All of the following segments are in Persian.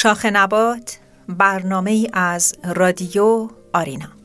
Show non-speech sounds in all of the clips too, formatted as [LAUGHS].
شاخ نبات برنامه از رادیو آرینا.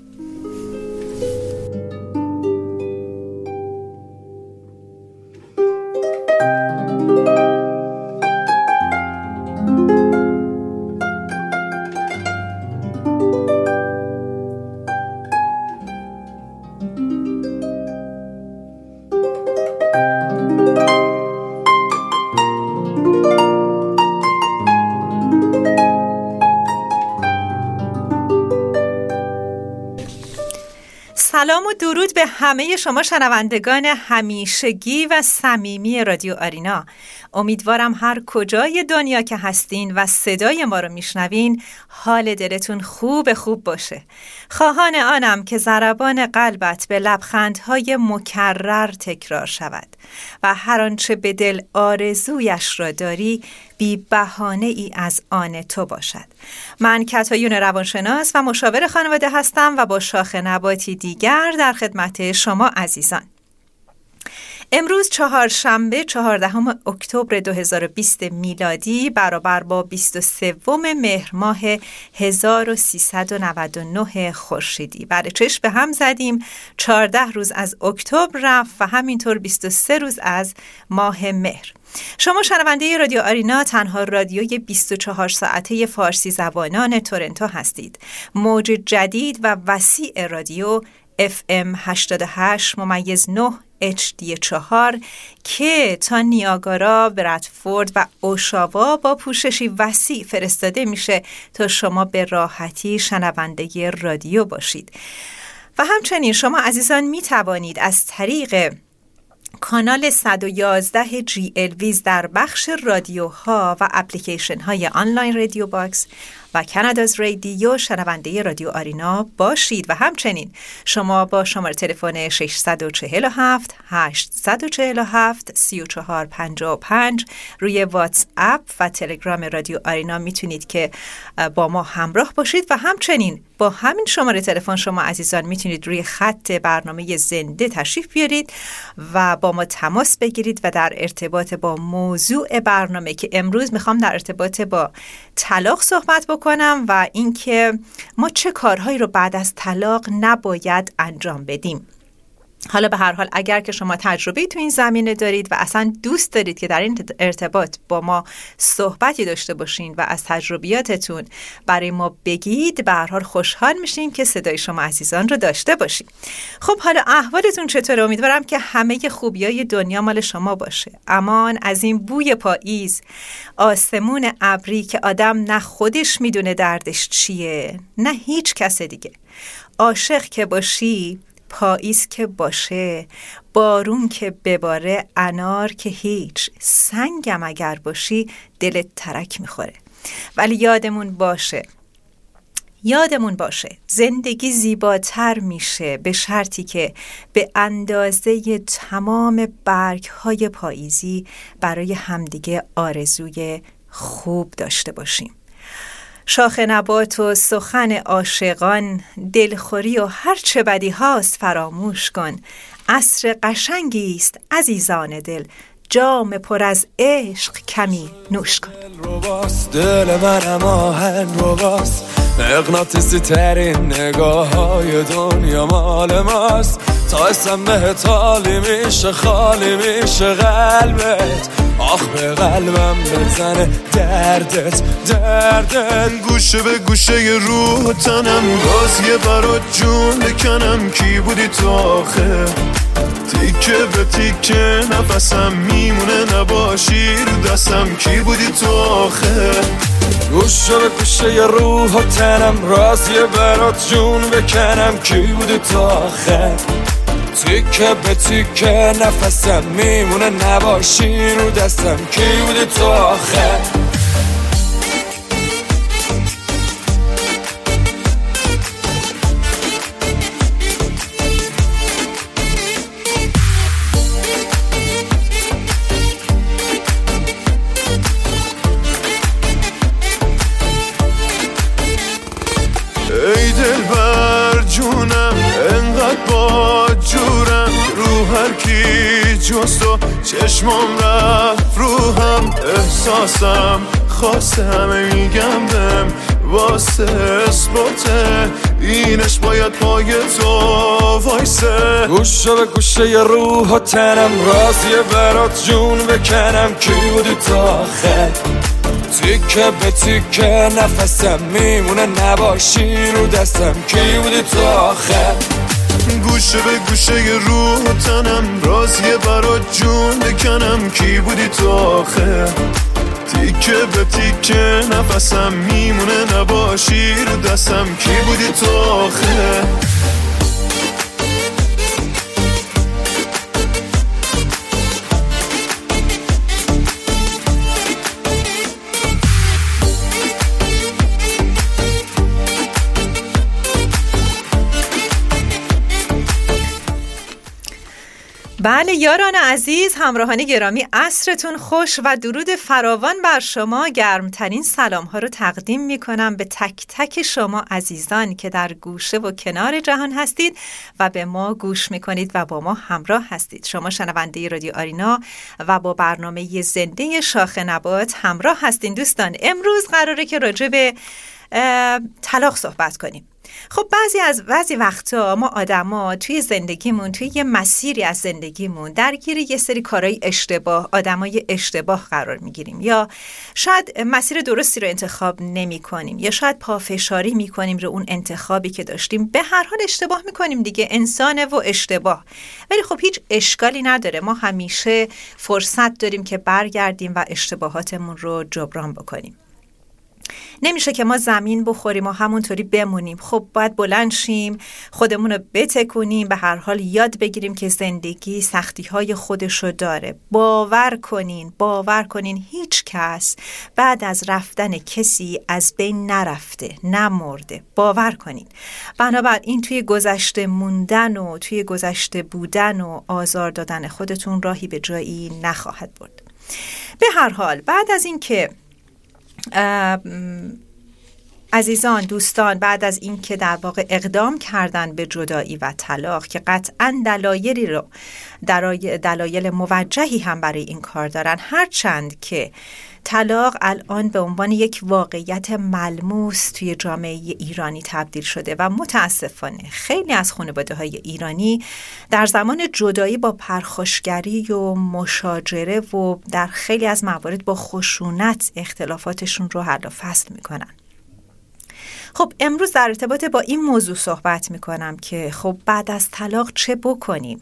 همه شما شنوندگان همیشگی و صمیمی رادیو آرینا. امیدوارم هر کجای دنیا که هستین و صدای ما رو میشنوین حال دلتون خوب خوب باشه. خواهان آنم که ضربان قلبت به لبخندهای مکرر تکرار شود و هر آنچه به دل آرزویش را داری بی بهانه ای از آن تو باشد. من کتایون روانشناس و مشاور خانواده هستم و با شاخ نباتی دیگر در خدمت شما عزیزان. امروز چهارشنبه چهاردهم اکتبر 2020 میلادی برابر با 23 مهر ماه 1399 خورشیدی. برای چشم به هم زدیم 14 روز از اکتبر رفت و همینطور 23 روز از ماه مهر. شما شنونده رادیو آرینا تنها رادیوی 24 ساعته فارسی زبانان تورنتو هستید. موج جدید و وسیع رادیو FM 88 ممیز 9 HD 4 که تا نیاگارا، برادفورد و اوشاوا با پوششی وسیع فرستاده میشه تا شما به راحتی شنونده رادیو باشید. و همچنین شما عزیزان می توانید از طریق کانال 111 جی ویز در بخش رادیوها و اپلیکیشن های آنلاین رادیو باکس و کاناداز رادیو شنونده رادیو آرینا باشید و همچنین شما با شماره تلفن 647 847 3455 روی واتس اپ و تلگرام رادیو آرینا می‌تونید که با ما همراه باشید و همچنین با همین شماره تلفن شما عزیزان می‌تونید روی خط برنامه زنده تشریف بیارید و با ما تماس بگیرید و در ارتباط با موضوع برنامه که امروز می‌خوام در ارتباط با طلاق صحبت بکنم. و اینکه ما چه کارهایی رو بعد از طلاق نباید انجام بدیم. حالا به هر حال اگر که شما تجربه تو این زمینه دارید و اصلا دوست دارید که در این ارتباط با ما صحبتی داشته باشین و از تجربیاتتون برای ما بگید به هر حال خوشحال میشیم که صدای شما عزیزان رو داشته باشیم. خب حالا احوالتون چطور امیدوارم که همه خوبیای دنیا مال شما باشه. امان از این بوی پاییز آسمون ابری که آدم نه خودش می‌دونه دردش چیه نه هیچ کس دیگه. عاشق که باشی پاییز که باشه بارون که بباره انار که هیچ. سنگم اگر باشی دلت ترک می‌خوره. ولی یادمون باشه یادمون باشه زندگی زیباتر میشه به شرطی که به اندازه تمام برگ های پاییزی برای همدیگه آرزوی خوب داشته باشیم. شاخ نبات و سخن عاشقان دلخوری و هر چه بدی هاست فراموش کن. عصر قشنگی است عزیزان دل. جام پر از عشق کمی نوش کن. دل منم آهن مغناطیسی ترین نگاه های دنیا مال ماست. تا اسم بهت حالی میشه خالی میشه قلبت. آخ به قلبم بزنه دردت دردت. گوشه به گوشه روح تنم. باز یه برات جون بکنم کی بودی تو آخه؟ تیکه به تیکه نفسم میمونه نباشی رو دستم. کی بودی تو آخه؟ گوشه به گوشه یه روح و تنم راضیه برات جون بکنم. کی بودی تو آخه؟ تیکه به تیکه نفسم میمونه نباشی رو دستم. کی بودی تو آخه؟ جز تو چشمام رفت رو هم احساسم. خواسته همه میگم بهم واسه اثباته. اینش باید پای تو وایسه. گوشه به گوشه ی روح و تنم راضیه برات جون بکنم. کی بودی تا آخر؟ تیکه به تیکه نفسم میمونه نباشی رو دستم. کی بودی تا آخر؟ گوشه به گوشه روح تنم. راضیه برات جون بکنم. کی بودی تو آخه؟ تیکه به تیکه نفسم میمونه. نباشی رو دستم. کی بودی تو آخه؟ بله یاران عزیز همراهان گرامی عصرتون خوش و درود فراوان بر شما. گرمترین سلام ها رو تقدیم می کنم به تک تک شما عزیزان که در گوشه و کنار جهان هستید و به ما گوش می کنید و با ما همراه هستید. شما شنونده رادیو آرینا و با برنامه زنده شاخ نبات همراه هستین. دوستان امروز قراره که راجع به طلاق صحبت کنیم. خب بعضی از بعضی وقتا ما آدما توی زندگیمون توی یه مسیری از زندگیمون درگیر یه سری کارهای اشتباه آدمای اشتباه قرار می‌گیریم. یا شاید مسیر درستی رو انتخاب نمی کنیم یا شاید پافشاری می کنیم رو اون انتخابی که داشتیم. به هر حال اشتباه می کنیم دیگه انسانه و اشتباه. ولی خب هیچ اشکالی نداره. ما همیشه فرصت داریم که برگردیم و اشتباهاتمون رو جبران بکنیم. نمیشه که ما زمین بخوریم و همونطوری بمونیم. خب باید بلند شیم خودمون رو بتکونیم به هر حال یاد بگیریم که زندگی سختی های خودشو داره. باور کنین باور کنین هیچ کس بعد از رفتن کسی از بین نرفته نمرده. باور کنین. بنابراین توی گذشته موندن و توی گذشته بودن و آزار دادن خودتون راهی به جایی نخواهد برد. به هر حال بعد از اینکه Um, عزیزان دوستان بعد از اینکه در واقع اقدام کردن به جدایی و طلاق که قطعا دلایلی رو دلایل موجهی هم برای این کار دارن هرچند که طلاق الان به عنوان یک واقعیت ملموس توی جامعه ایرانی تبدیل شده و متاسفانه خیلی از خانواده های ایرانی در زمان جدایی با پرخاشگری و مشاجره و در خیلی از موارد با خشونت اختلافاتشون رو حل و فصل می‌کنن. خب امروز در ارتباط با این موضوع صحبت می‌کنم که خب بعد از طلاق چه بکنیم؟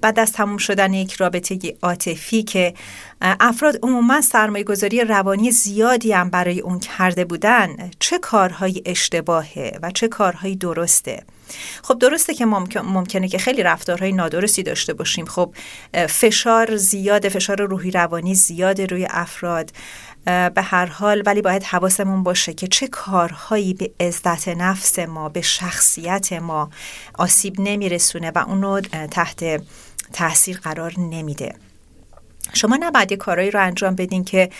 بعد از تموم شدن یک رابطه عاطفی که افراد عموما سرمایه گذاری روانی زیادی هم برای اون کرده بودن چه کارهایی اشتباهه و چه کارهایی درسته؟ خب درسته که ممکن، ممکنه که خیلی رفتارهای نادرستی داشته باشیم. خب فشار زیاده فشار روحی روانی زیاده روی افراد. به هر حال ولی باید حواسمون باشه که چه کارهایی به عزت نفس ما به شخصیت ما آسیب نمیرسونه و اونو تحت تاثیر قرار نمیده. شما نباید یه کارهایی رو انجام بدین که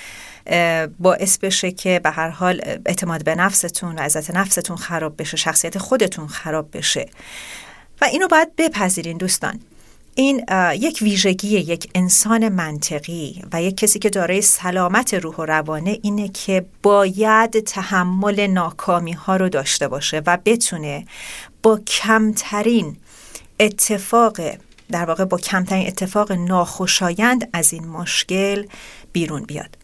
باعث بشه که به هر حال اعتماد به نفستون و عزت نفستون خراب بشه شخصیت خودتون خراب بشه. و اینو باید بپذیرین دوستان. این یک ویژگی یک انسان منطقی و یک کسی که دارای سلامت روح و روانه اینه که باید تحمل ناکامی ها رو داشته باشه و بتونه با کمترین اتفاق در واقع با کمترین اتفاق ناخوشایند از این مشکل بیرون بیاد.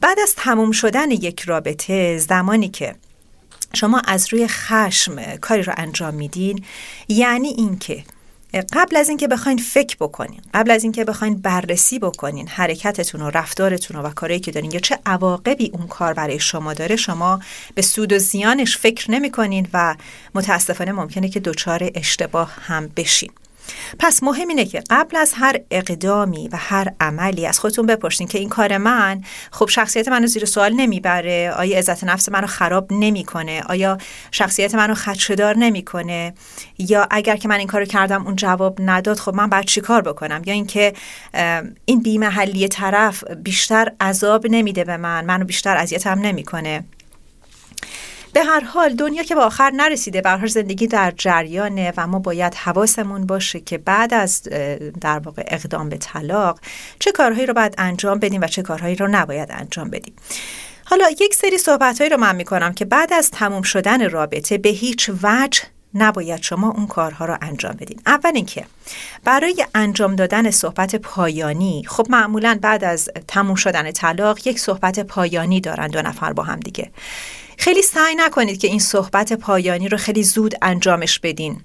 بعد از تموم شدن یک رابطه زمانی که شما از روی خشم کاری رو انجام میدین یعنی اینکه قبل از اینکه بخواین فکر بکنین قبل از اینکه بخواین بررسی بکنین حرکتتون و رفتارتون و کاری که دارین یا چه عواقبی اون کار برای شما داره شما به سود و زیانش فکر نمی و متاسفانه ممکنه که دچار اشتباه هم بشین. پس مهم اینه که قبل از هر اقدامی و هر عملی از خودتون بپرسین که این کار من خب شخصیت منو زیر سوال نمی‌بره آیا عزت نفس منو خراب نمی‌کنه آیا شخصیت منو خدشدار نمی‌کنه یا اگر که من این کارو کردم اون جواب نداد خب من باید چیکار بکنم؟ یا اینکه این بیمحلی طرف بیشتر عذاب نمیده به من منو بیشتر اذیتم نمی‌کنه. به هر حال دنیا که به آخر نرسیده به هر زندگی در جریانه و ما باید حواسمون باشه که بعد از در واقع اقدام به طلاق چه کارهایی رو باید انجام بدیم و چه کارهایی رو نباید انجام بدیم. حالا یک سری صحبت رو من می‌کنم که بعد از تموم شدن رابطه به هیچ وجه نباید شما اون کارها رو انجام بدین. اول اینکه برای انجام دادن صحبت پایانی خب معمولا بعد از تموم شدن طلاق یک صحبت پایانی دارن دو نفر با هم دیگه. خیلی سعی نکنید که این صحبت پایانی رو خیلی زود انجامش بدین.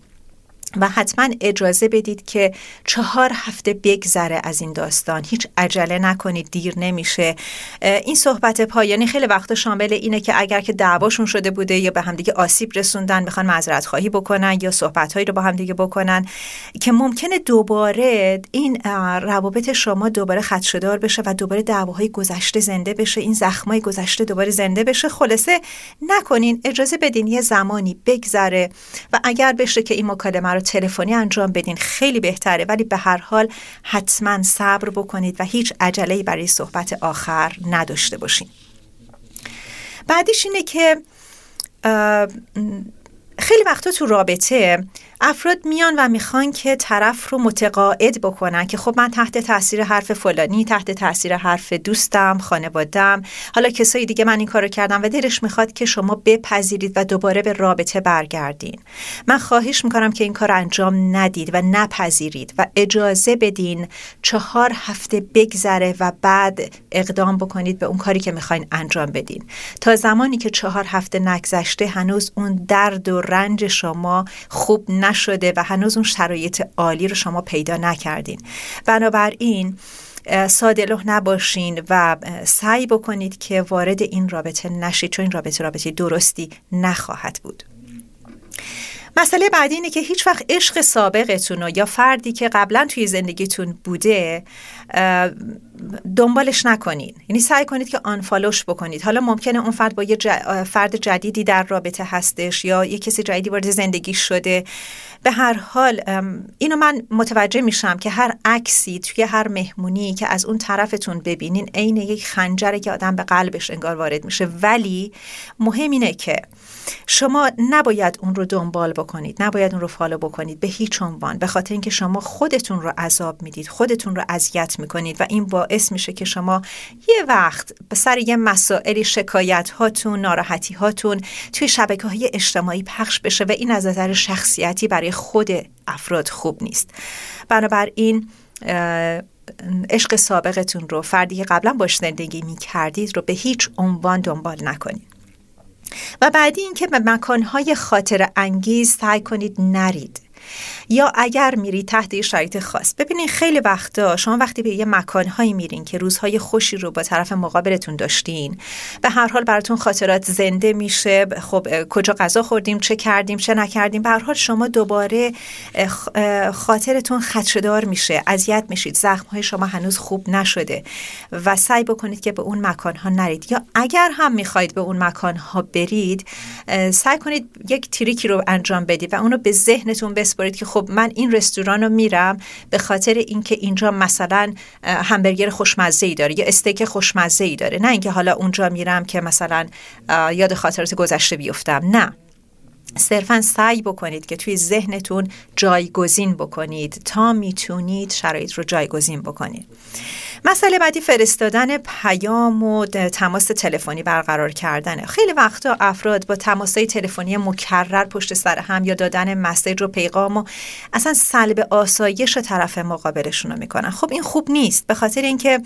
و حتما اجازه بدید که چهار هفته بگذره از این داستان. هیچ عجله نکنید دیر نمیشه. این صحبت پایانی خیلی وقتا شامل اینه که اگر که دعواشون شده بوده یا به همدیگه آسیب رسوندن می‌خوان معذرت خواهی بکنن یا صحبت رو با همدیگه بکنن که ممکنه دوباره این روابط شما دوباره خدشدار بشه و دوباره دعواهای گذشته زنده بشه این زخمای گذشته دوباره زنده بشه. خلاصه نکنین اجازه بدین یه زمانی بگذره و اگر بشه که این مکالمه رو تلفنی انجام بدین خیلی بهتره. ولی به هر حال حتما صبر بکنید و هیچ عجله برای صحبت آخر نداشته باشین. بعدش اینه که خیلی وقتا تو رابطه افراد میان و می‌خوان که طرف رو متقاعد بکنن که خب من تحت تاثیر حرف فلانی تحت تاثیر حرف دوستم خانوادم حالا کسایی دیگه من این کارو کردم و دلش می‌خواد که شما بپذیرید و دوباره به رابطه برگردین. من خواهش می‌کنم که این کار انجام ندید و نپذیرید و اجازه بدین چهار هفته بگذره و بعد اقدام بکنید به اون کاری که می‌خواین انجام بدین. تا زمانی که چهار هفته نگذشته هنوز اون درد و رنج شما خوب نشده و هنوز اون شرایط عالی رو شما پیدا نکردین. بنابراین ساده نباشین و سعی بکنید که وارد این رابطه نشید چون این رابطه رابطه درستی نخواهد بود. مسئله بعدی اینه که هیچ وقت عشق سابقتون یا فردی که قبلا توی زندگیتون بوده دنبالش نکنین. یعنی سعی کنید که آنفالوش بکنید. حالا ممکنه اون فرد با یه فرد جدیدی در رابطه هستش یا یه کسی جدیدی وارد زندگی شده. به هر حال اینو من متوجه میشم که هر عکسی توی هر مهمونی که از اون طرفتون ببینین عین یک خنجره که آدم به قلبش انگار وارد میشه. ولی مهم اینه که شما نباید اون رو دنبال بکنید نباید اون رو فالو بکنید به هیچ عنوان. به خاطر اینکه شما خودتون رو عذاب می‌دید خودتون رو اذیت می‌کنید و این باعث میشه که شما یه وقت به سر یه مسائلی شکایت هاتون ناراحتی هاتون توی شبکه های اجتماعی پخش بشه و این از نظر شخصیتی برای خود افراد خوب نیست. بنابراین عشق سابقتون رو فردی که قبلا باش زندگی می کردید رو به هیچ عنوان دنبال نکنید. و بعدی اینکه به مکانهای خاطر انگیز سعی کنید نرید. یا اگر میری تحت یه شرایط خاص. ببینید خیلی وقتا شما وقتی به یه مکانهایی میرین که روزهای خوشی رو با طرف مقابلتون داشتین به هر حال براتون خاطرات زنده میشه خب کجا غذا خوردیم چه کردیم چه نکردیم به هر حال شما دوباره خاطرتون خدشدار میشه اذیت میشید زخم های شما هنوز خوب نشده و سعی بکنید که به اون مکانها نرید. یا اگر هم می‌خواید به اون مکانها برید سعی کنید یک تریکی رو انجام بدید و اونو به ذهنتون بسپارید که خب من این رستوران رو میرم به خاطر اینکه اینجا مثلا همبرگر خوشمزه ای داره یا استیک خوشمزه ای داره. نه اینکه حالا اونجا میرم که مثلا یاد خاطرات گذشته بیفتم. نه. صرفا سعی بکنید که توی ذهنتون جایگزین بکنید تا می‌تونید شرایط رو جایگزین بکنید. مسئله بعدی فرستادن پیام و تماس تلفنی برقرار کردنه. خیلی وقتا افراد با تماسهای تلفنی مکرر پشت سر هم یا دادن مسیج و پیغام و اصلا سلب آسایش طرف مقابلشون رو می‌کنن. خب این خوب نیست. به خاطر اینکه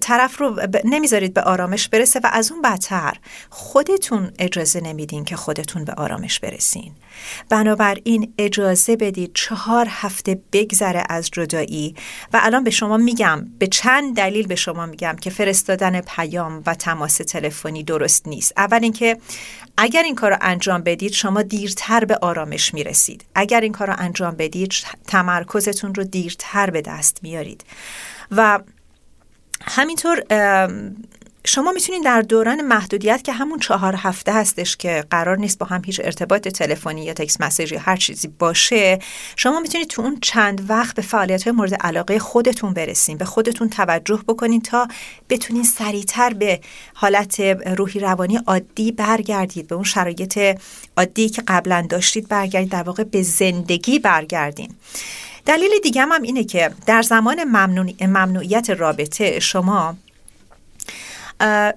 طرف رو نمی‌ذارید به آرامش برسه و از اون بدتر خودتون اجازه نمیدین که خودتون به آرامش برسین. بنابراین اجازه بدید چهار هفته بگذره از جدایی. و الان به شما میگم به چند دلیل به شما میگم که فرستادن پیام و تماس تلفنی درست نیست. اول اینکه اگر این کار رو انجام بدید شما دیرتر به آرامش می‌رسید. اگر این کار رو انجام بدید تمرکزتون رو دیرتر به دست میارید. و همینطور شما می‌تونید در دوران محدودیت که همون چهار هفته هستش که قرار نیست با هم هیچ ارتباط تلفنی یا تکس مسیج یا هر چیزی باشه شما می‌تونید تو اون چند وقت به فعالیت های مورد علاقه خودتون برسین به خودتون توجه بکنین تا بتونین سریعتر به حالت روحی روانی عادی برگردید به اون شرایط عادی که قبلا داشتید برگردید در واقع به زندگی برگردین. دلیل دیگه هم اینه که در زمان ممنوعیت رابطه شما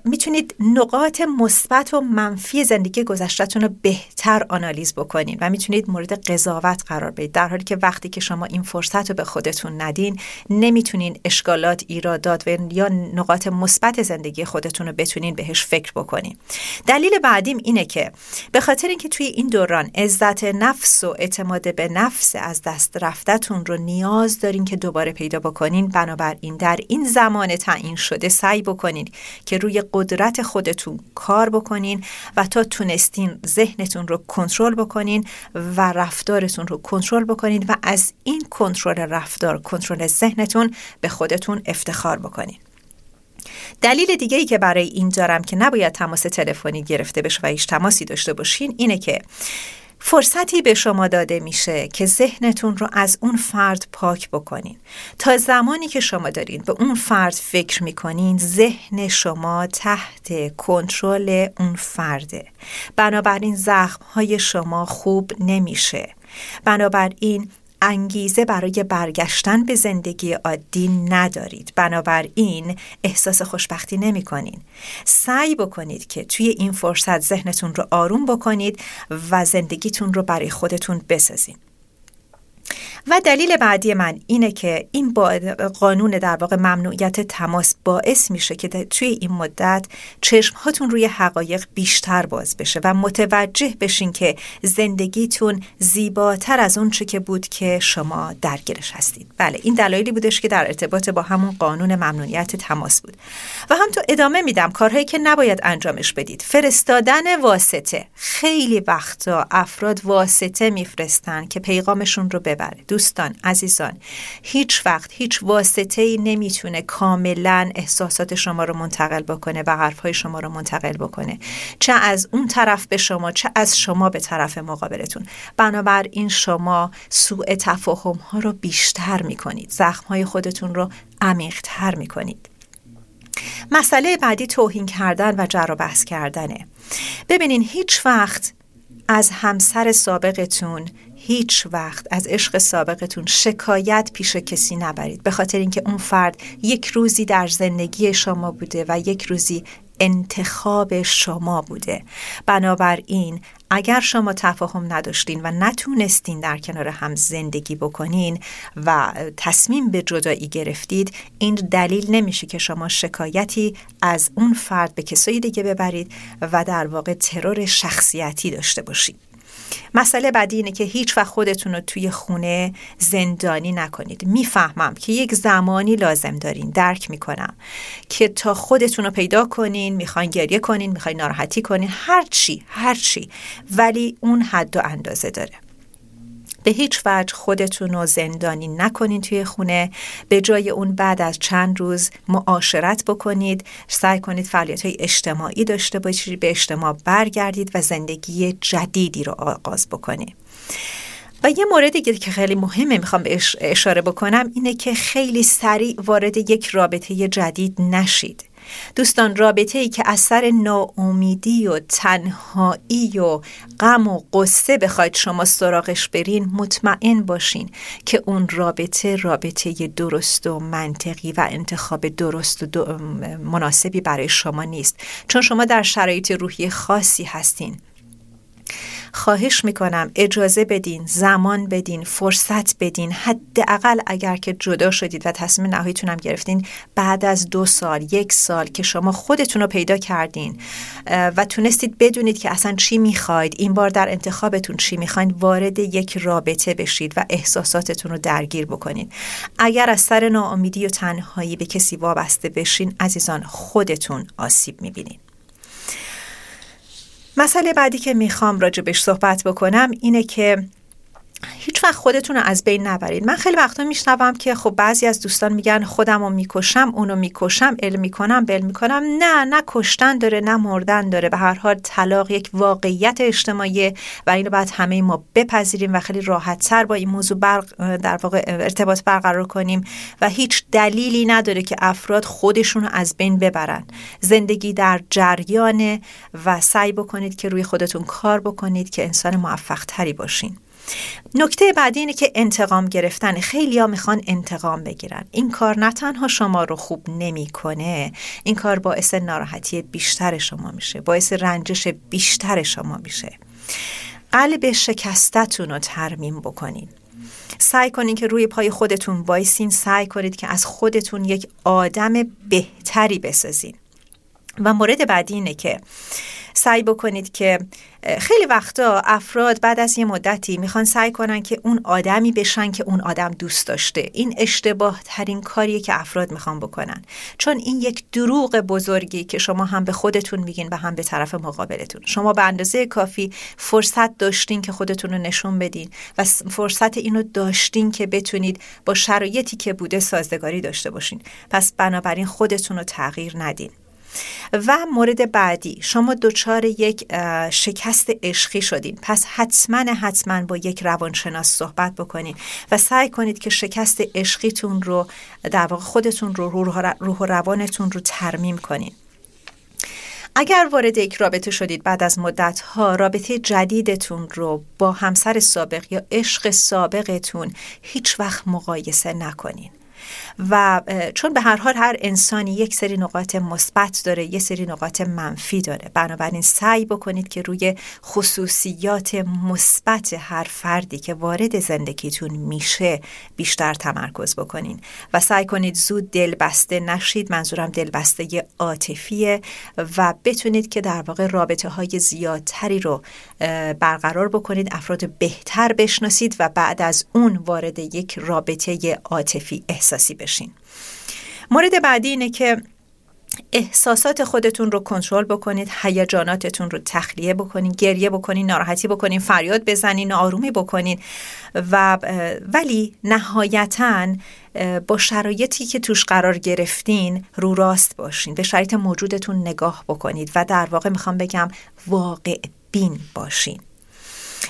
می‌تونید نقاط مثبت و منفی زندگی گذشتهتون رو بهتر آنالیز بکنین و می‌تونید مورد قضاوت قرار بدید. در حالی که وقتی که شما این فرصت رو به خودتون ندین نمی‌تونین اشکالات ایرادات و یا نقاط مثبت زندگی خودتون رو بتونین بهش فکر بکنین. دلیل بعدیم اینه که به خاطر اینکه توی این دوران عزت نفس و اعتماد به نفس از دست رفتتون رو نیاز دارین که دوباره پیدا بکنین بنابراین در این زمان تعیین شده سعی بکنین که روی قدرت خودتون کار بکنین و تا تونستین ذهنتون رو کنترل بکنین و رفتارتون رو کنترل بکنین و از این کنترل رفتار کنترل ذهنتون به خودتون افتخار بکنین. دلیل دیگه ای که برای این دارم که نباید تماس تلفنی گرفته بشه و هیچ تماسی داشته باشین اینه که فرصتی به شما داده میشه که ذهنتون رو از اون فرد پاک بکنین. تا زمانی که شما دارین به اون فرد فکر می‌کنین ذهن شما تحت کنترل اون فرده. بنابراین زخم های شما خوب نمیشه. بنابراین انگیزه برای برگشتن به زندگی عادی ندارید بنابراین احساس خوشبختی نمی کنین. سعی بکنید که توی این فرصت ذهنتون رو آروم بکنید و زندگیتون رو برای خودتون بسازین و دلیل بعدی من اینه که این با قانون در واقع ممنوعیت تماس باعث میشه که توی این مدت چشم هاتون روی حقایق بیشتر باز بشه و متوجه بشین که زندگیتون زیباتر از اون چه که بود که شما درگیرش هستید. بله این دلایلی بودش که در ارتباط با همون قانون ممنوعیت تماس بود. و هم تو ادامه میدم کارهایی که نباید انجامش بدید. فرستادن واسطه. خیلی وقتا افراد واسطه میفرستن که پیغامشون رو ببره. دوستان عزیزان هیچ وقت هیچ واسطه ای نمی‌تونه کاملا احساسات شما رو منتقل بکنه و حرفهای شما رو منتقل بکنه. چه از اون طرف به شما چه از شما به طرف مقابلتون. بنابراین شما سوء تفاهم ها رو بیشتر می‌کنید. زخم های خودتون رو عمیقتر می‌کنید. مسئله بعدی توهین کردن و جر و بحث کردنه. ببینین هیچ وقت از همسر سابقتون هیچ وقت از عشق سابقتون شکایت پیش کسی نبرید. به خاطر اینکه اون فرد یک روزی در زندگی شما بوده و یک روزی انتخاب شما بوده. بنابراین اگر شما تفاهم نداشتین و نتونستین در کنار هم زندگی بکنین و تصمیم به جدایی گرفتید این دلیل نمیشه که شما شکایتی از اون فرد به کسایی دیگه ببرید و در واقع ترور شخصیتی داشته باشید. مسئله بعدی اینه که هیچ وقت خودتون رو توی خونه زندانی نکنید. می‌فهمم که یک زمانی لازم دارین. درک می‌کنم که تا خودتون رو پیدا کنین می‌خواین گریه کنین می‌خواین ناراحتی کنین هر چی هر چی. ولی اون حد و اندازه داره. به هیچ وجه خودتون رو زندانی نکنین توی خونه. به جای اون بعد از چند روز معاشرت بکنید. سعی کنید فعالیت های اجتماعی داشته باشید. به اجتماع برگردید و زندگی جدیدی رو آغاز بکنید. و یه موردی که خیلی مهمه می‌خوام اشاره بکنم اینه که خیلی سریع وارد یک رابطه جدید نشید. دوستان رابطه ای که اثر ناامیدی و تنهایی و غم و قصه بخواید شما سراغش برین مطمئن باشین که اون رابطه رابطه درست و منطقی و انتخاب درست و مناسبی برای شما نیست. چون شما در شرایط روحی خاصی هستین. خواهش می‌کنم. اجازه بدین زمان بدین فرصت بدین. حداقل اگر که جدا شدید و تصمیم نهاییتون هم گرفتین بعد از دو سال یک سال که شما خودتون رو پیدا کردین و تونستید بدونید که اصلا چی می‌خواید این بار در انتخابتون چی می‌خواین وارد یک رابطه بشید و احساساتتون رو درگیر بکنید اگر از سر ناامیدی و تنهایی به کسی وابسته بشین عزیزان خودتون آسیب می‌بینید مسئله بعدی که می‌خوام راجبش صحبت بکنم اینه که هیچ وقت خودتون رو از بین نبرید. من خیلی وقتا میشنوم که خب بعضی از دوستان میگن خودم رو می‌کشم اونو می‌کشم علم می‌کنم بل می‌کنم. نه نه کشتن داره نه مردن داره. به هر حال طلاق یک واقعیت اجتماعی و اینو باید همه ما بپذیریم و خیلی راحت تر با این موضوع در واقع ارتباط برقرار کنیم و هیچ دلیلی نداره که افراد خودشون رو از بین ببرن. زندگی در جریانه و سعی بکنید که روی خودتون کار بکنید که انسان موفق تری باشین. نکته بعدی اینه که انتقام گرفتن. خیلی ها می‌خوان انتقام بگیرن. این کار نه تنها شما رو خوب نمی‌کنه این کار باعث ناراحتی بیشتر شما میشه باعث رنجش بیشتر شما میشه. قلب شکستتون رو ترمیم بکنین. سعی کنین که روی پای خودتون وایسین. سعی کنید که از خودتون یک آدم بهتری بسازین. و مورد بعدی اینه که سعی بکنید که خیلی وقتا افراد بعد از یه مدتی می‌خوان سعی کنن که اون آدمی بشن که اون آدم دوست داشته. این اشتباه ترین کاریه که افراد می‌خوان بکنن. چون این یک دروغ بزرگی که شما هم به خودتون میگین و هم به طرف مقابلتون. شما به اندازه کافی فرصت داشتین که خودتون رو نشون بدین و فرصت اینو داشتین که بتونید با شرایطی که بوده سازگاری داشته باشین. پس بنابراین خودتون رو تغییر ندین. و مورد بعدی شما دچار یک شکست عشقی شدین. پس حتما حتما با یک روانشناس صحبت بکنید و سعی کنید که شکست عشقیتون رو در واقع خودتون رو روح و روانتون رو ترمیم کنید اگر وارد یک رابطه شدید بعد از مدت ها رابطه جدیدتون رو با همسر سابق یا عشق سابقتون هیچ وقت مقایسه نکنین. و چون به هر حال هر انسانی یک سری نقاط مثبت داره یه سری نقاط منفی داره. بنابراین سعی بکنید که روی خصوصیات مثبت هر فردی که وارد زندگیتون میشه بیشتر تمرکز بکنین و سعی کنید زود دل بسته نشید. منظورم دل بسته عاطفیه و بتونید که در واقع رابطه های زیادتری رو برقرار بکنید افراد بهتر بشناسید و بعد از اون وارد یک رابطه عاطفی احساسی بشین. مورد بعدی اینه که احساسات خودتون رو کنترل بکنید هیجاناتتون رو تخلیه بکنید گریه بکنید ناراحتی بکنید فریاد بزنید آرومی بکنید. و ولی نهایتا با شرایطی که توش قرار گرفتین رو راست باشین. به شرایط موجودتون نگاه بکنید. و در واقع می‌خوام بگم واقع بین باشین.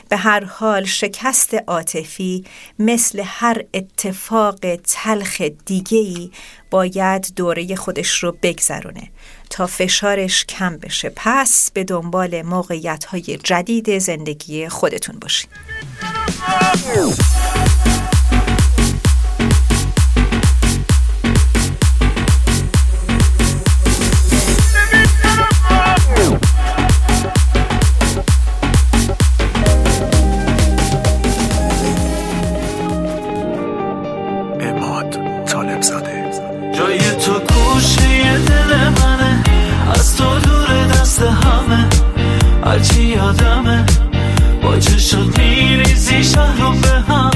به هر حال شکست عاطفی مثل هر اتفاق تلخ دیگه ای باید دوره خودش رو بگذرونه تا فشارش کم بشه. پس به دنبال موقعیت های جدید زندگی خودتون باشین. شد میریزی شهر رو به هم.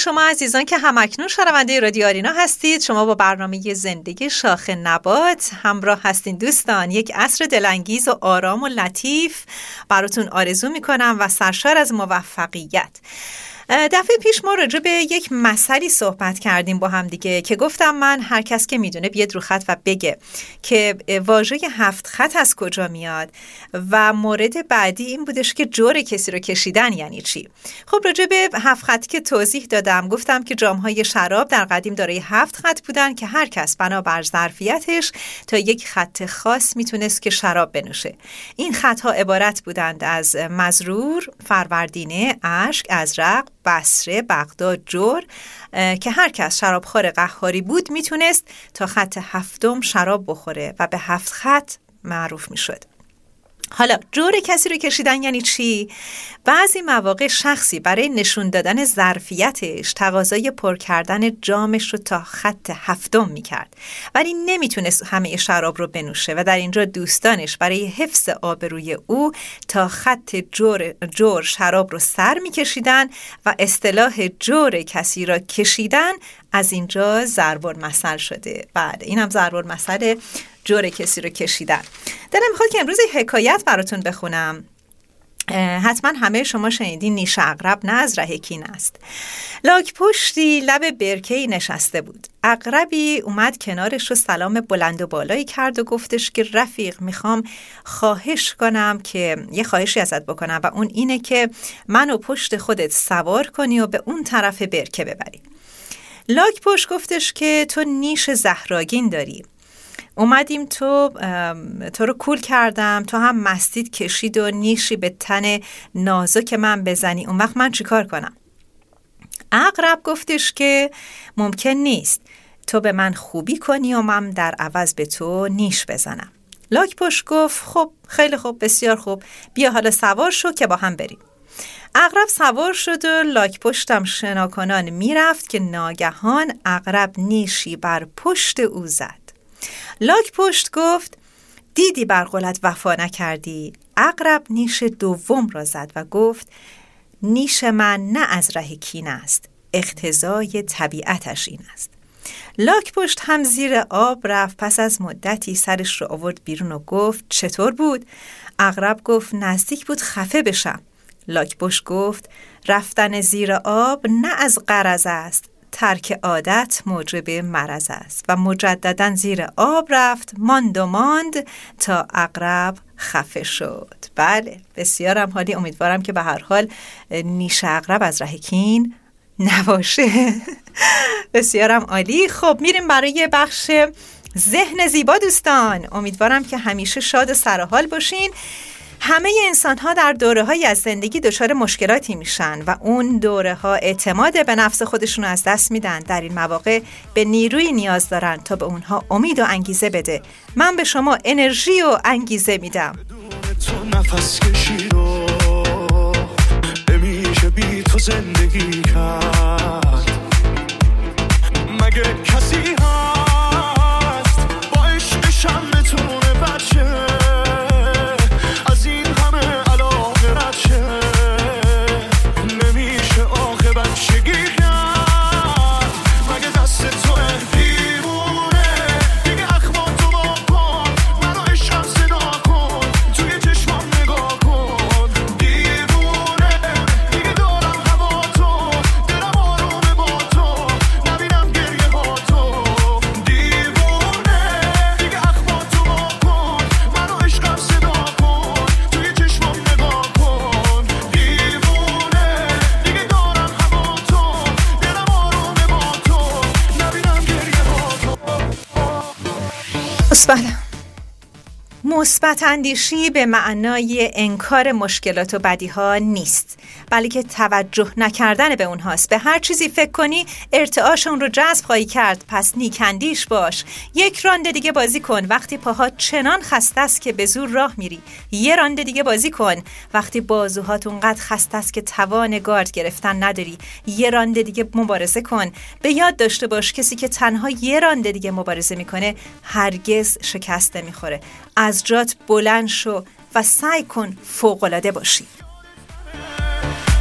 شما عزیزان که همکنون شنونده رادیو آرینا هستید. شما با برنامه زندگی شاخ نبات همراه هستین دوستان. یک عصر دلانگیز و آرام و لطیف. براتون آرزو می‌کنم و سرشار از موفقیت. دفعه پیش ما راجع به یک مسئله صحبت کردیم با هم دیگه که گفتم من هر کس که می‌دونه بیاد رو خط و بگه که واژه هفت خط از کجا میاد و مورد بعدی این بودش که جور کسی رو کشیدن یعنی چی. خب راجع به هفت خط که توضیح دادم گفتم که جامهای شراب در قدیم دارای هفت خط بودن که هر کس بنابر ظرفیتش تا یک خط خاص می‌تونست که شراب بنوشه. این خطها عبارت بودند از مزرور، فروردینه، اشک، ازرق، بسره، بغداد، جور که هر کس شرابخوار قهاری بود می‌تونست تا خط هفتم شراب بخوره و به هفت خط معروف می‌شد. حالا جور کسی رو کشیدن یعنی چی؟ بعضی مواقع شخصی برای نشون دادن ظرفیتش تقاضای پر کردن جامش رو تا خط هفتم می‌کرد ولی نمی‌تونست همه شراب رو بنوشه و در اینجا دوستانش برای حفظ آبروی او تا خط جور, جور شراب رو سر میکشیدن و اصطلاح جور کسی را کشیدن از اینجا زربور مسل شده بعد این هم زربور مسل جور کسی رو کشیدن. دلم می‌خواد که امروز حکایت براتون بخونم. حتما همه شما شنیدین نیش اقرب نه از رهکین است. لاک پشتی لب برکهی نشسته بود. اقربی اومد کنارش رو سلام بلند و بالایی کرد و گفتش که رفیق می‌خوام خواهش کنم که یه خواهشی ازت بکنم و اون اینه که منو پشت خودت سوار کنی و به اون طرف برکه ببری. لاک پشت گفتش که تو نیش زهراگین داری. اومدیم تو تو رو کول کردم. تو هم مستید کشید و نیشی به تن که من بزنی. اون وقت من چیکار کنم؟ اقرب گفتش که ممکن نیست. تو به من خوبی کنی و من در عوض به تو نیش بزنم. لاک پشت گفت خب خیلی خوب بسیار خوب. بیا حالا سوار شو که با هم بریم. اقرب سوار شد و لاک پشتم شناکنان می‌رفت که ناگهان اقرب نیشی بر پشت او زد. لاک پشت گفت دیدی بر قولت وفا نکردی؟ اقرب نیش دوم را زد و گفت نیش من نه از ره کین است اختزای طبیعتش این است. لاک پشت هم زیر آب رفت پس از مدتی سرش رو آورد بیرون و گفت چطور بود؟ اغرب گفت نزدیک بود خفه بشم. لاک پشت گفت رفتن زیر آب نه از قرض است. ترک عادت موجب مرض است و مجددا زیر آب رفت ماند و ماند تا اقرب خفه شد. بله بسیارم حالی. امیدوارم که به هر حال نیش اقرب از رهکین نباشه. [LAUGHS] بسیارم عالی. خب میریم برای بخش ذهن زیبا دوستان. امیدوارم که همیشه شاد و سرحال باشین. همه انسان ها در دوره های از زندگی دچار مشکلاتی میشن و اون دوره ها اعتماد به نفس خودشون از دست میدن. در این مواقع به نیروی نیاز دارن تا به اونها امید و انگیزه بده. من به شما انرژی و انگیزه میدم. مگه کسی para مثبت اندیشی به معنای انکار مشکلات و بدی ها نیست. بلکه توجه نکردن به اونهاست. به هر چیزی فکر کنی ارتعاشون رو جذب خواهی کرد. پس نیکندیش باش. یک رانده دیگه بازی کن. وقتی پاها چنان خسته است که به زور راه میری. یه رانده دیگه بازی کن. وقتی بازوهات اونقدر خسته است که توان گارد گرفتن نداری یه رانده دیگه مبارزه کن. به یاد داشته باش کسی که تنها یه رانده دیگه مبارزه می‌کنه هرگز شکست نمی‌خوره. از جات بلند شو و سعی کن فوقالعاده باشی.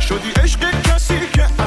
شدی عشق کسی که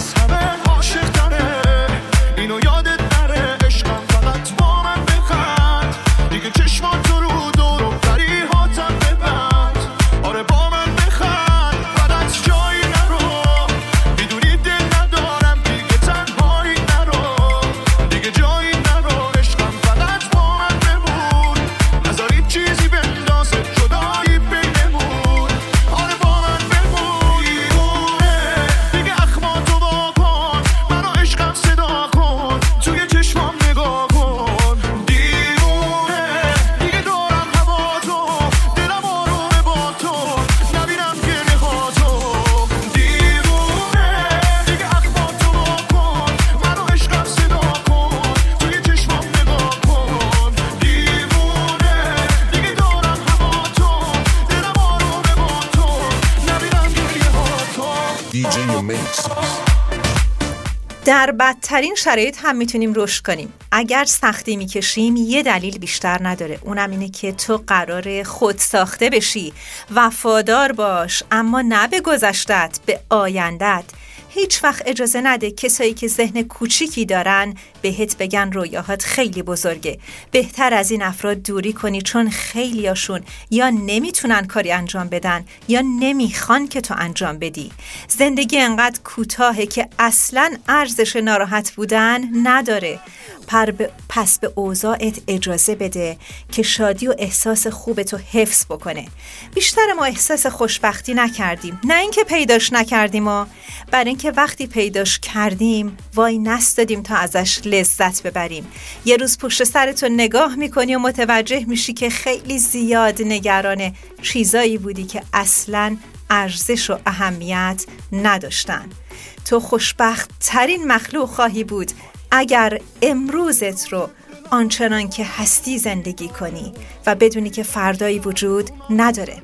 در بدترین شرایط هم می‌تونیم رشد کنیم. اگر سختی می‌کشیم یه دلیل بیشتر نداره. اونم اینه که تو قرار خود ساخته بشی. وفادار باش اما نه به گذشتت به آیندت هیچ وقت اجازه نده کسایی که ذهن کوچیکی دارن بهت بگن رویاهات خیلی بزرگه. بهتر از این افراد دوری کنی چون خیلیاشون یا نمی‌تونن کاری انجام بدن یا نمی‌خوان که تو انجام بدی. زندگی انقدر کوتاهه که اصلا ارزش ناراحت بودن نداره. پس به اوضاعت اجازه بده که شادی و احساس خوب تو حفظ بکنه. بیشتر ما احساس خوشبختی نکردیم. نه اینکه پیداش نکردیم و برای اینکه وقتی پیداش کردیم وای نستادیم تا ازش لذت ببریم. یه روز پشت سرتو نگاه می‌کنی و متوجه میشی که خیلی زیاد نگران چیزایی بودی که اصلا ارزش و اهمیت نداشتن. تو خوشبخت ترین مخلوق خواهی بود اگر امروزت رو آنچنان که هستی زندگی کنی و بدونی که فردایی وجود نداره.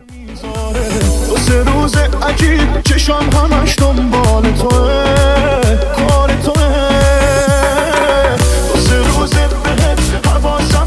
دو سه روز عجیب. چشم همش دنبال توه. کار توه. دو سه روز بهت حواسم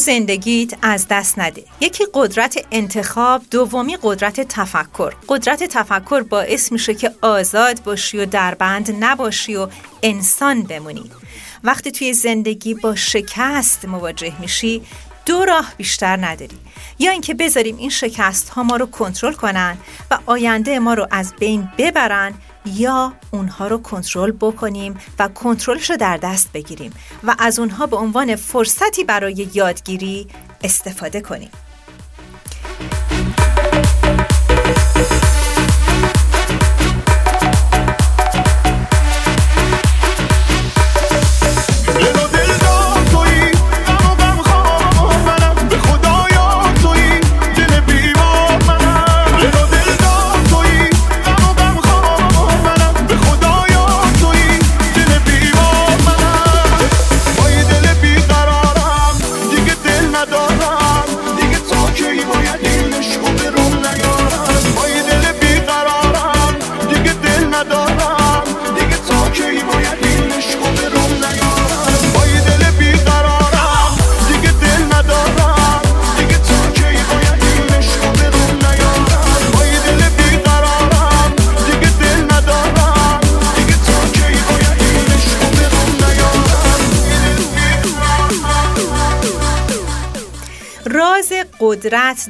زندگیت از دست نده. یکی قدرت انتخاب دومی قدرت تفکر. قدرت تفکر باعث میشه که آزاد باشی و دربند نباشی و انسان بمونی. وقتی توی زندگی با شکست مواجه میشی دو راه بیشتر نداری. یا اینکه بذاریم این شکست ها ما رو کنترل کنن و آینده ما رو از بین ببرن یا اونها رو کنترل بکنیم و کنترلش رو در دست بگیریم و از اونها به عنوان فرصتی برای یادگیری استفاده کنیم.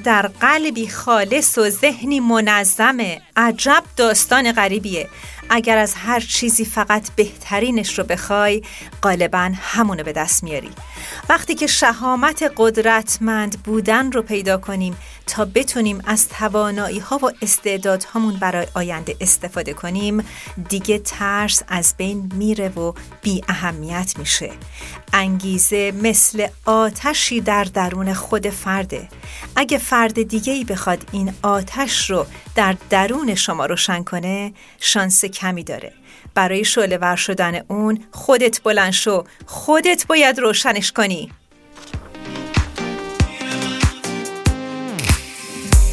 در قلبی خالص و ذهنی منظمه. عجب داستان غریبیه. اگر از هر چیزی فقط بهترینش رو بخوای غالبا همونو به دست میاری. وقتی که شهامت قدرتمند بودن رو پیدا کنیم تا بتونیم از توانایی ها و استعدادهامون برای آینده استفاده کنیم دیگه ترس از بین میره و بی اهمیت میشه. انگیزه مثل آتشی در درون خود فرده. اگه فرد دیگه ای بخواد این آتش رو در درون شما روشن کنه شانس کمی داره. برای شعله ور شدن اون خودت بلند شو. خودت باید روشنش کنی.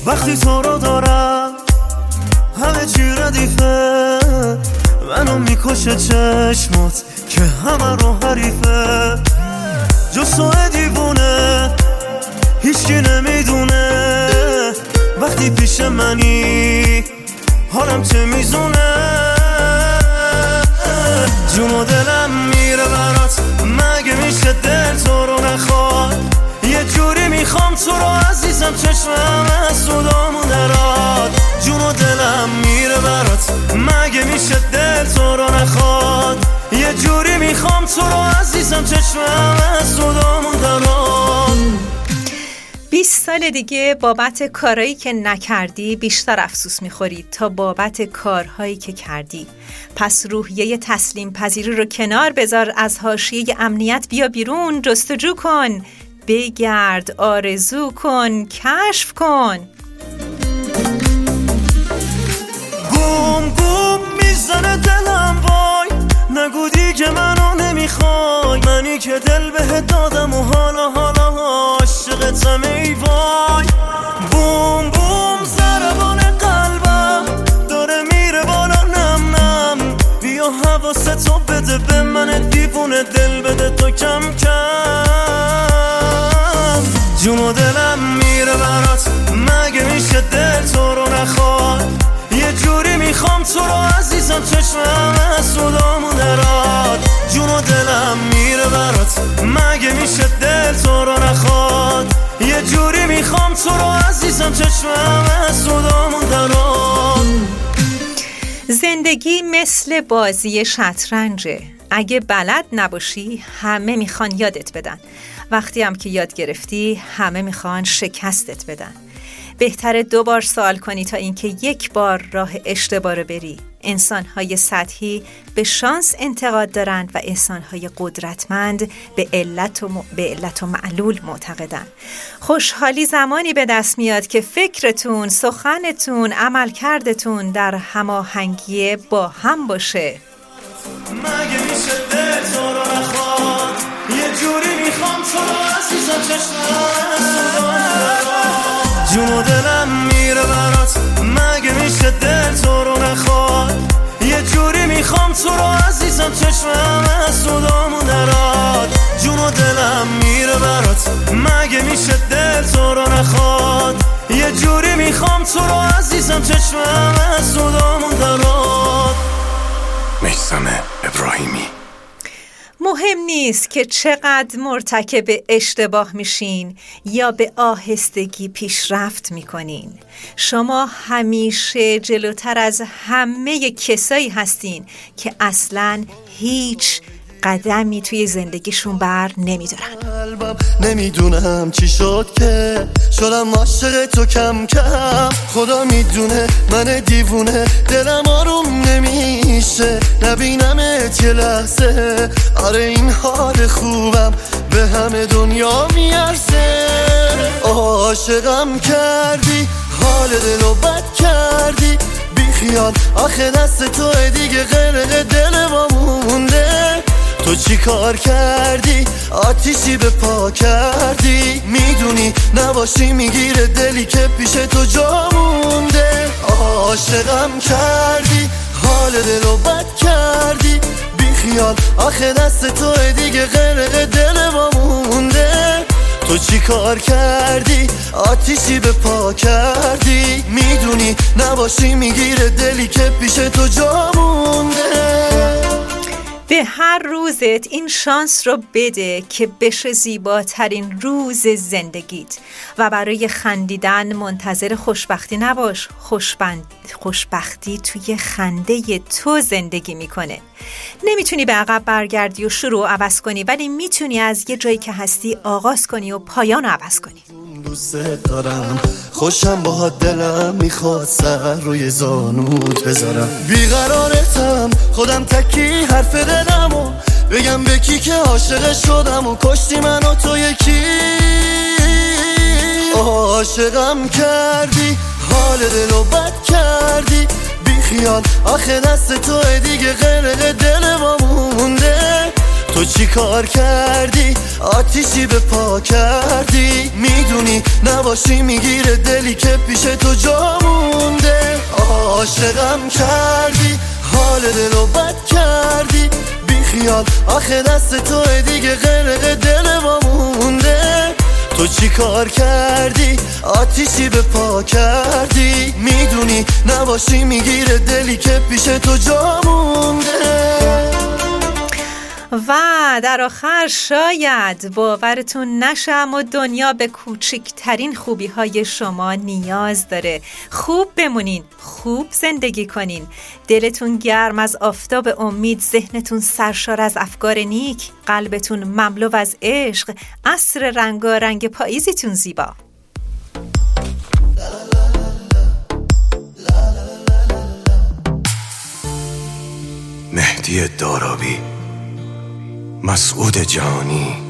وقتی تو رو دارم همه چی ردیفه منو می‌کشه چشمات. که همه رو حریفه. جسو دیوونه هیچکی نمی‌دونه. وقتی پیش منی حالم چه میزونه جون و دلم میره برات. مگه میشه دل تو رو نخواد؟ یه جوری می‌خوام تو رو عزیزم چشمم از صدامون دراد جون و دلم میره برات. مگه میشه دل تو رو نخواد؟ یه جوری می‌خوام تو رو عزیزم چشمم از صدامون دراد 20 سال دیگه بابت کارهایی که نکردی بیشتر افسوس می‌خوری تا بابت کارهایی که کردی. پس روحیه تسلیم پذیری رو کنار بذار از حاشیه امنیت بیا بیرون جستجو کن بگرد آرزو کن کشف کن. بوم بوم می‌زنه دیوونه دل بده تو کم کم. جون و دلم میره برات. مگه میشه دل تو رو نخواد؟ یه جوری می‌خوام تو رو عزیزم چشمم از صدامون دراد جون و دلم میره برات. مگه میشه دل تو رو نخواد؟ یه جوری می‌خوام تو رو عزیزم چشمم از صدامون دراد زندگی مثل بازی شطرنجه. اگه بلد نباشی همه می‌خوان یادت بدن. وقتی هم که یاد گرفتی همه می‌خوان شکستت بدن. بهتره دو بار سوال کنی تا اینکه یک بار راه اشتباه رو بری. انسانهای سطحی به شانس انتقاد دارند و انسانهای قدرتمند به علت و, م... به علت و معلول معتقدند خوشحالی زمانی به دست میاد که فکرتون، سخنتون، عملکردتون در هماهنگی با هم باشه. مگه میشه دل تو رو نخواد یه جوری می‌خوام تو رو عزیزم چشمم. جون و دلم میره برات. مگه میشه دل تو رو نخواد یه جوری می‌خوام تو رو عزیزم چشمم از صدامون دراد جون و دلم میره برات. مگه میشه دل تو رو نخواد یه جوری می‌خوام تو رو عزیزم چشمم از صدامون دراد میسم ابراهیمی. مهم نیست که چقدر مرتکب اشتباه میشین یا به آهستگی پیشرفت می‌کنین. شما همیشه جلوتر از همه کسایی هستین که اصلا هیچ قدمی توی زندگیشون بر نمیدارن. نمی‌دونم چی شد که شدم عاشق تو کم کم. خدا می‌دونه من دیوونه دلم آروم نمیشه. نبینمت یه لحظه. آره این حال خوبم به همه دنیا میارزه. عاشقم کردی حال دلو بد کردی. بی خیال آخه دست تو دیگه غرق دل ما مونده. تو چی کار کردی؟ آتیشی به پا کردی؟ می‌دونی نباشی می‌گیره دلی که پیش تو جا مونده. عاشقم کردی حال دلو بد کردی. بی خیال آخه دست تو دیگه غرق دل ما مونده. تو چی کار کردی؟ آتیشی به پا کردی. می‌دونی نباشی می‌گیره دلی که پیش تو جا مونده. به هر روزت این شانس رو بده که بشه زیباترین روز زندگیت. و برای خندیدن منتظر خوشبختی نباش. خوشبند... خوشبختی توی خنده تو زندگی می‌کنه. نمی‌تونی به عقب برگردی و شروع عوض کنی ولی می‌تونی از یه جایی که هستی آغاز کنی و پایان عوض کنی. دوست دارم. خوشم با دلم می‌خواد سر روی زانوت بذارم. بیقرارتم. خودم تکی حرف دلم و بگم به کی که عاشق شدم و کشتی من و تو یکی. عاشقم کردی. حال دلو بد کردی. بی خیال آخه دست تو دیگه غرق دل ما مونده. تو چی کار کردی؟ آتیشی به پا کردی؟ می‌دونی نباشی می‌گیره دلی که پیش تو جا مونده. عاشقم کردی حال دلو بد کردی. بی خیال آخه دست تو دیگه غرق دل ما مونده. تو چی کار کردی؟ آتیشی به پا کردی. می‌دونی نباشی می‌گیره دلی که پیش تو جا مونده. و در آخر شاید باورتون نشه اما دنیا به کوچکترین خوبی های شما نیاز داره. خوب بمونین خوب زندگی کنین. دلتون گرم از آفتاب امید ذهنتون سرشار از افکار نیک قلبتون مملو از عشق. عصر رنگا رنگ پاییزیتون زیبا. مهدی دارابی مسعود جانی.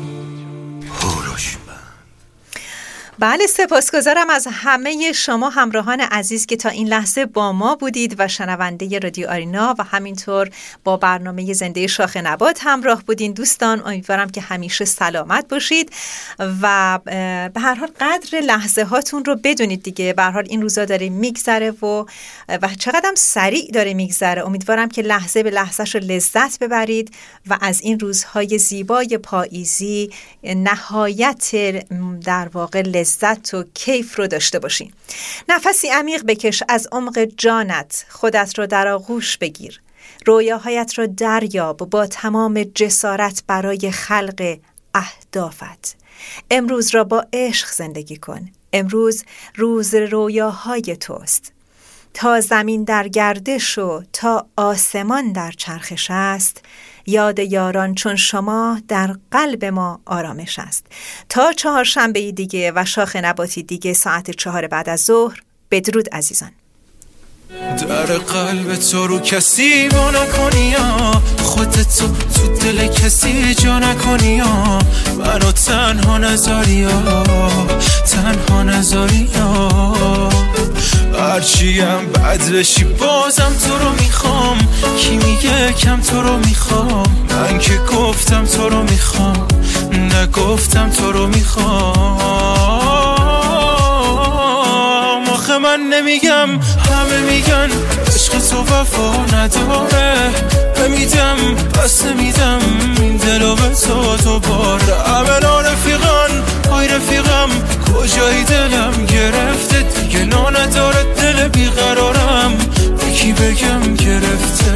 بله سپاسگزارم از همه شما همراهان عزیز که تا این لحظه با ما بودید و شنونده رادیو آرینا و همینطور با برنامه زنده شاخ نبات همراه بودین. دوستان امیدوارم که همیشه سلامت باشید و به هر حال قدر لحظه هاتون رو بدونید دیگه. به هر حال این روزا داره میگذره و و چقدر سریع داره میگذره. امیدوارم که لحظه به لحظهش رو لذت ببرید و از این روزهای زیبای پاییزی نهایت در واقع لذت و کیف رو داشته باشین نفسی عمیق بکش از عمق جانت خودت رو در آغوش بگیر. رویاهایت را دریاب با تمام جسارت برای خلق اهدافت. امروز را با عشق زندگی کن. امروز روز رویاهای توست. تا زمین در گردش و تا آسمان در چرخش است یاد یاران چون شما در قلب ما آرامش است. تا چهارشنبه دیگه و شاخ نباتی دیگه ساعت چهار بعد از ظهر بدرود عزیزان. در قلب تو رو کسی با نکنی خودت تو تو دل کسی جا نکنی منو تنها نذاری تنها نذاری هرچیم بد بشی بازم تو رو می‌خوام. کی میگه کم تو رو می‌خوام؟ من که گفتم تو رو می‌خوام نگفتم تو رو می‌خوام. آخه من نمیگم همه میگن عشق تو وفا نداره. نمیدم پس نمیدم این دلو به تو بار. همه رفیقان های رفیقم کجایی دلم گرفته دیگه نا نداره دل بیقرارم. یکی بگم گرفته؟